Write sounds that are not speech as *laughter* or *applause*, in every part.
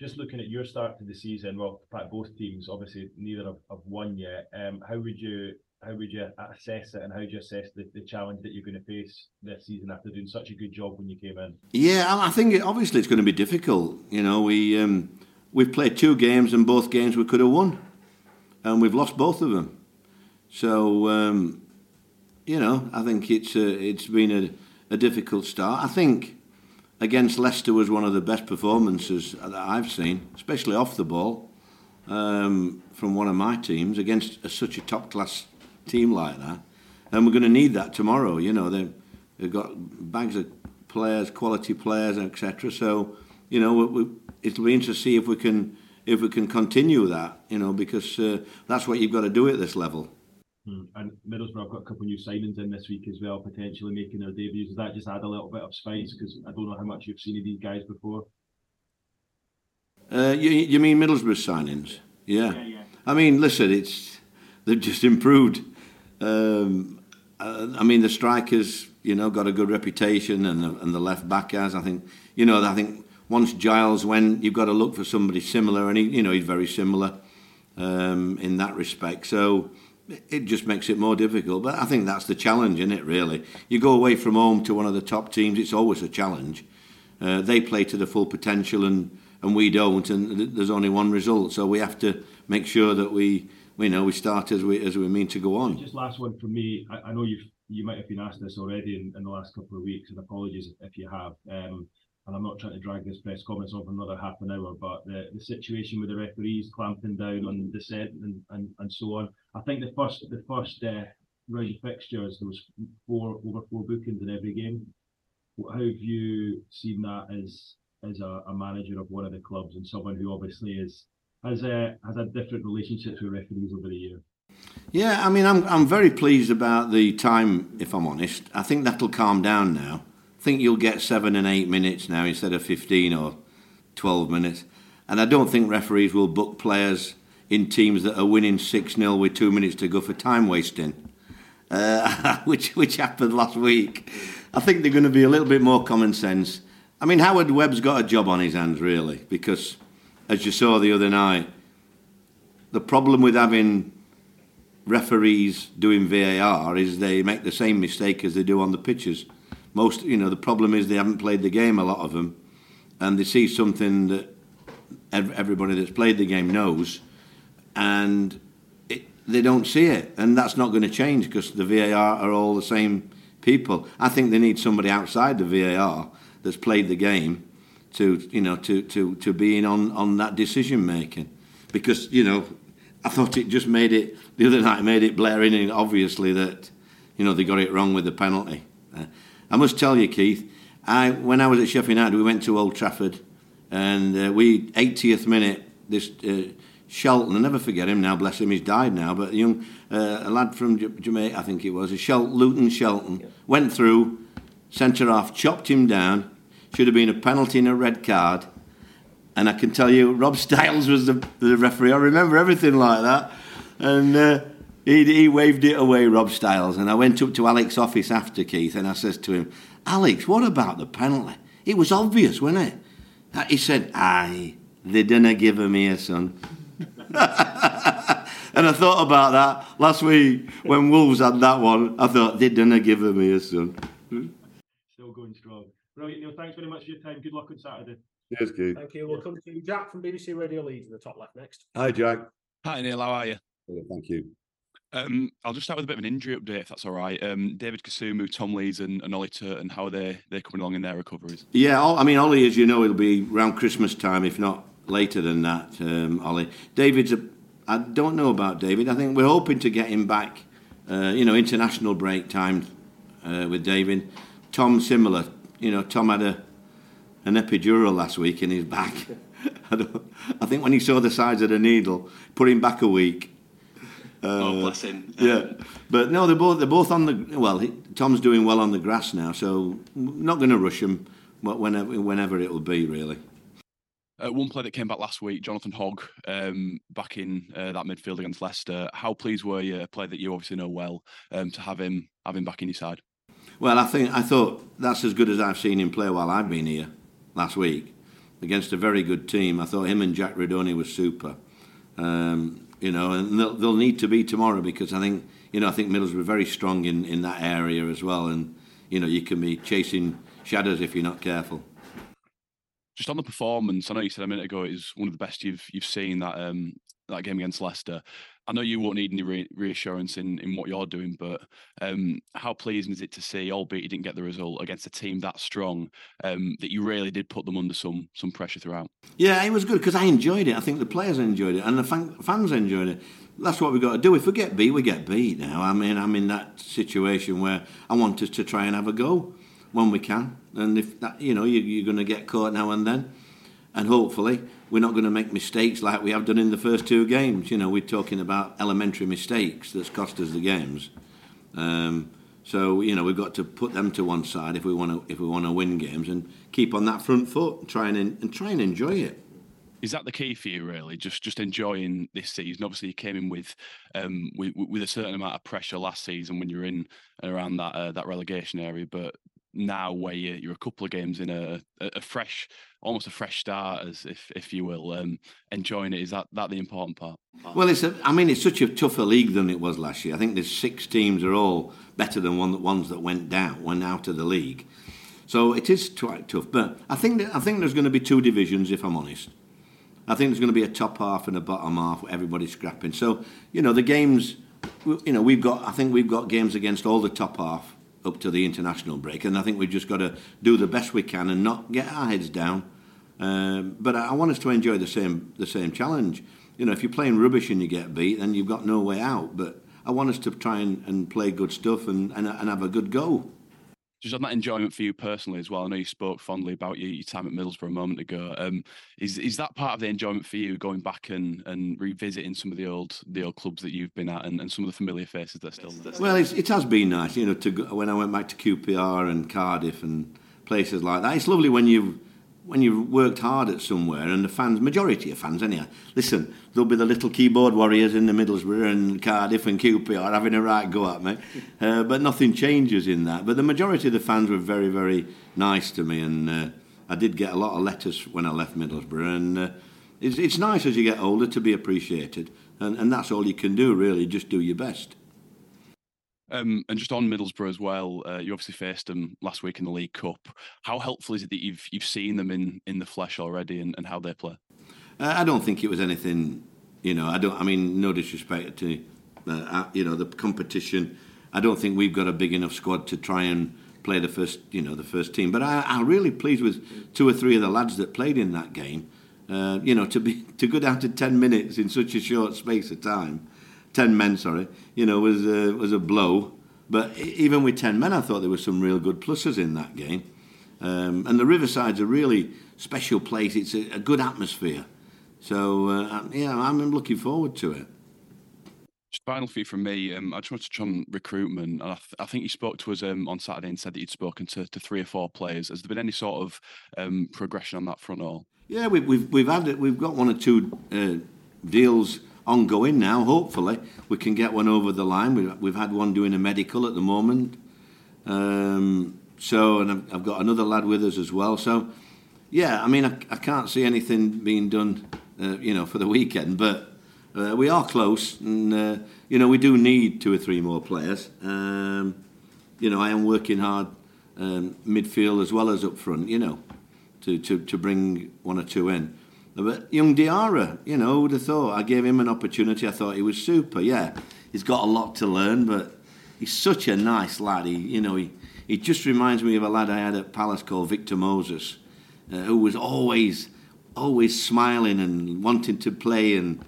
just looking at your start to the season, well, fact, both teams, obviously, neither have, have won yet. Um, how would you how would you assess it, and how do you assess the, the challenge that you're going to face this season after doing such a good job when you came in? Yeah, I think it, obviously it's going to be difficult. You know, we um, we've played two games, and both games we could have won, and we've lost both of them. So, um, you know, I think it's a, it's been a, a difficult start. I think against Leicester was one of the best performances that I've seen, especially off the ball, um, from one of my teams against a, such a top class team like that. And we're going to need that tomorrow. You know, they, they've got bags of players, quality players, etc. So, you know, we, we, it'll be interesting to see if we can if we can continue that. You know, because uh, that's what you've got to do at this level. Hmm. And Middlesbrough have got a couple of new signings in this week as well, potentially making their debuts. Does that just add a little bit of spice? Because I don't know how much you've seen of these guys before. Uh, you, you mean Middlesbrough signings? Yeah. yeah, yeah. I mean, listen, it's they've just improved. Um, uh, I mean, the strikers, you know, got a good reputation, and the, and the left back has. I think, you know, I think once Giles went, you've got to look for somebody similar, and he, you know, he's very similar um, in that respect. So it just makes it more difficult. But I think that's the challenge, isn't it, really? You go away from home to one of the top teams, it's always a challenge. Uh, they play to the full potential and, and we don't, and there's only one result. So we have to make sure that we, we know we start as we as we mean to go on. Just last one from me. I, I know you've you might have been asked this already in, in the last couple of weeks, and apologies if you have. Um, and I'm not trying to drag this press conference on for another half an hour, but the, the situation with the referees clamping down on dissent and, and, and so on. I think the first the first uh, round of fixtures there was four over four bookings in every game. How have you seen that as as a, a manager of one of the clubs and someone who obviously is has a has a different relationships with referees over the year? Yeah, I mean, I'm I'm very pleased about the time. If I'm honest, I think that'll calm down now think you'll get seven and eight minutes now instead of 15 or 12 minutes. And I don't think referees will book players in teams that are winning 6 0 with two minutes to go for time wasting, uh, *laughs* which, which happened last week. I think they're going to be a little bit more common sense. I mean, Howard Webb's got a job on his hands, really, because as you saw the other night, the problem with having referees doing VAR is they make the same mistake as they do on the pitches most you know the problem is they haven't played the game a lot of them and they see something that everybody that's played the game knows and it, they don't see it. And that's not going to change because the VAR are all the same people. I think they need somebody outside the VAR that's played the game to you know to to to be in on on that decision making. Because you know I thought it just made it the other night made it blaring and obviously that you know they got it wrong with the penalty. Uh, I must tell you, Keith, I when I was at Sheffield United, we went to Old Trafford, and uh, we 80th minute this uh, Shelton. I never forget him now. Bless him, he's died now. But a young uh, a lad from J- Jamaica, I think it was, a Shel- Luton Shelton, went through, centre off, chopped him down. Should have been a penalty and a red card. And I can tell you, Rob *laughs* Styles was the, the referee. I remember everything like that. And uh, he, he waved it away, Rob Styles. And I went up to Alex's office after Keith and I says to him, Alex, what about the penalty? It was obvious, wasn't it? Uh, he said, Aye, they didn't give him here, son. *laughs* and I thought about that last week when Wolves had that one. I thought, they didn't give him here, son. Still going strong. Brilliant, Neil. Thanks very much for your time. Good luck on Saturday. Cheers, Keith. Thank you. We'll come to you, Jack from BBC Radio Leeds in the top left next. Hi, Jack. Hi, Neil. How are you? thank you. Um, I'll just start with a bit of an injury update, if that's all right. Um, David Kasumu, Tom Lees, and, and Ollie Turton, how are they they coming along in their recoveries? Yeah, I mean Ollie, as you know, it'll be around Christmas time, if not later than that. Um, Ollie, David's a. I don't know about David. I think we're hoping to get him back. Uh, you know, international break time uh, with David. Tom similar. You know, Tom had a an epidural last week in his back. *laughs* I, I think when he saw the size of the needle, put him back a week oh, bless him. Yeah, but no, they're both they're both on the well. He, Tom's doing well on the grass now, so not going to rush him. But Whenever whenever it will be, really. Uh, one player that came back last week, Jonathan Hogg, um, back in uh, that midfield against Leicester. How pleased were you, a player that you obviously know well, um, to have him have him back in your side? Well, I think I thought that's as good as I've seen him play while I've been here last week. against a very good team. I thought him and Jack Rudoni was super. Um, you know, and they'll, they'll need to be tomorrow because I think you know I think Middlesbrough are very strong in, in that area as well, and you know you can be chasing shadows if you're not careful. Just on the performance, I know you said a minute ago it is one of the best you've you've seen that um, that game against Leicester. I know you won't need any re- reassurance in, in what you're doing, but um, how pleasing is it to see, albeit you didn't get the result against a team that strong, um, that you really did put them under some some pressure throughout? Yeah, it was good because I enjoyed it. I think the players enjoyed it and the fan, fans enjoyed it. That's what we've got to do. If we get beat, we get beat now. I mean, I'm in that situation where I want us to try and have a go when we can. And if that, you know, you, you're going to get caught now and then. And hopefully, we're not going to make mistakes like we have done in the first two games. You know, we're talking about elementary mistakes that's cost us the games. Um, so you know we've got to put them to one side if we want to if we want to win games and keep on that front foot and try and and try and enjoy it. Is that the key for you, really? Just just enjoying this season. Obviously, you came in with um, with, with a certain amount of pressure last season when you're in around that uh, that relegation area, but now where you're, you're a couple of games in a, a fresh, almost a fresh start, as if if you will, um, enjoying it. Is that that the important part? Well, it's a, I mean it's such a tougher league than it was last year. I think there's six teams are all better than one that ones that went down, went out of the league. So it is quite tough. But I think that, I think there's going to be two divisions, if I'm honest. I think there's going to be a top half and a bottom half. Everybody's scrapping. So you know the games. You know we've got. I think we've got games against all the top half up to the international break, and I think we've just got to do the best we can and not get our heads down. Um, but I, I want us to enjoy the same the same challenge. You know, if you're playing rubbish and you get beat, then you've got no way out. But I want us to try and, and play good stuff and, and, and have a good go just on that enjoyment for you personally as well. I know you spoke fondly about your, your time at Middlesbrough a moment ago. Um, is is that part of the enjoyment for you, going back and, and revisiting some of the old the old clubs that you've been at and, and some of the familiar faces that are still there? Well, it has been nice, you know, to go, when I went back to QPR and Cardiff and places like that. It's lovely when you when you've worked hard at somewhere and the fans, majority of fans anyhow, listen, there'll be the little keyboard warriors in the Middlesbrough and Cardiff and QPR having a right go at me, *laughs* uh, but nothing changes in that. But the majority of the fans were very, very nice to me and uh, I did get a lot of letters when I left Middlesbrough and uh, it's, it's nice as you get older to be appreciated and, and that's all you can do really, just do your best. Um, and just on Middlesbrough as well, uh, you obviously faced them last week in the League Cup. How helpful is it that you've you've seen them in, in the flesh already and, and how they play? Uh, I don't think it was anything, you know. I don't. I mean, no disrespect to, uh, you know, the competition. I don't think we've got a big enough squad to try and play the first, you know, the first team. But I, I'm really pleased with two or three of the lads that played in that game. Uh, you know, to be to go down to ten minutes in such a short space of time ten men, sorry, you know, was a, was a blow. But even with ten men, I thought there were some real good pluses in that game. Um, and the Riverside's a really special place. It's a, a good atmosphere. So uh, yeah, I'm looking forward to it. Just final for from me. Um, I just want to touch on recruitment. And I, th- I, think you spoke to us um, on Saturday and said that you'd spoken to, to three or four players. Has there been any sort of um, progression on that front at all? Yeah, we've we've we've had it. We've got one or two uh, deals ongoing now. Hopefully, we can get one over the line. We've, we've had one doing a medical at the moment. Um, so, and I've, I've, got another lad with us as well. So, yeah, I mean, I, I can't see anything being done, uh, you know, for the weekend, but uh, we are close, and uh, you know, we do need two or three more players. Um, you know, I am working hard um, midfield as well as up front. You know, to, to, to bring one or two in. But young Diarra, you know, who'd have thought I gave him an opportunity. I thought he was super. Yeah, he's got a lot to learn, but he's such a nice lad. He, you know, he, he just reminds me of a lad I had at Palace called Victor Moses, uh, who was always, always smiling and wanting to play. And,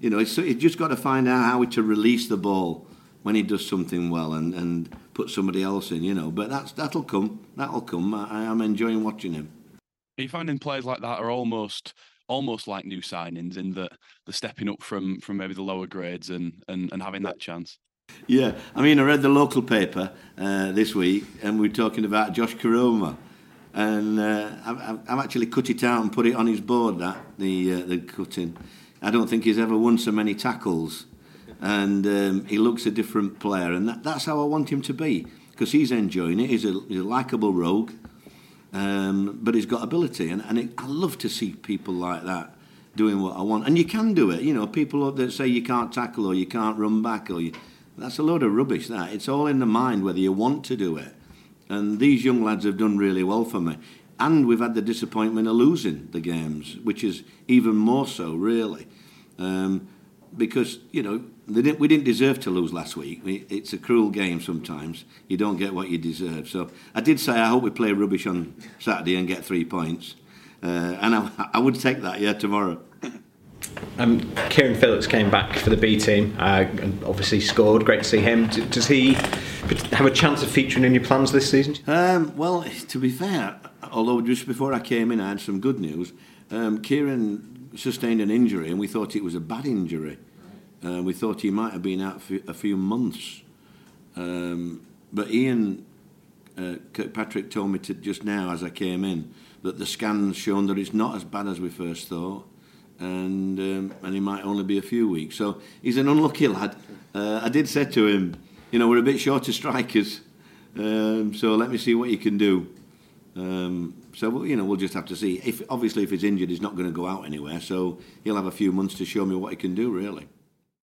you know, he's, he's just got to find out how to release the ball when he does something well and, and put somebody else in, you know. But that's, that'll come. That'll come. I, I am enjoying watching him. Are you finding players like that are almost almost like new signings in that they're stepping up from from maybe the lower grades and and, and having that chance. Yeah, I mean, I read the local paper uh, this week, and we're talking about Josh Koroma, and uh, I've, I've, actually cut it out and put it on his board. That the uh, the cutting. I don't think he's ever won so many tackles, and um, he looks a different player, and that, that's how I want him to be because he's enjoying it. He's a, he's a likable rogue. Um, but he's got ability, and, and it, I love to see people like that doing what I want. And you can do it. You know, people that say you can't tackle or you can't run back or you, that's a load of rubbish. That it's all in the mind whether you want to do it. And these young lads have done really well for me. And we've had the disappointment of losing the games, which is even more so, really. Um, because, you know, didn't, we didn't deserve to lose last week. We, it's a cruel game sometimes. You don't get what you deserve. So I did say I hope we play rubbish on Saturday and get three points. Uh, and I, I would take that, yeah, tomorrow. Um, Kieran Phillips came back for the B team uh, and obviously scored. Great to see him. D- does he have a chance of featuring in your plans this season? Um, well, to be fair, although just before I came in, I had some good news. Um, Kieran sustained an injury, and we thought it was a bad injury. Uh, we thought he might have been out for a few months. Um, but Ian uh, Kirkpatrick told me to, just now, as I came in, that the scans shown that it's not as bad as we first thought and um, and he might only be a few weeks. So he's an unlucky lad. Uh, I did say to him, you know, we're a bit short of strikers, um, so let me see what you can do. Um, so you know, we'll just have to see. If obviously if he's injured, he's not going to go out anywhere. So he'll have a few months to show me what he can do, really.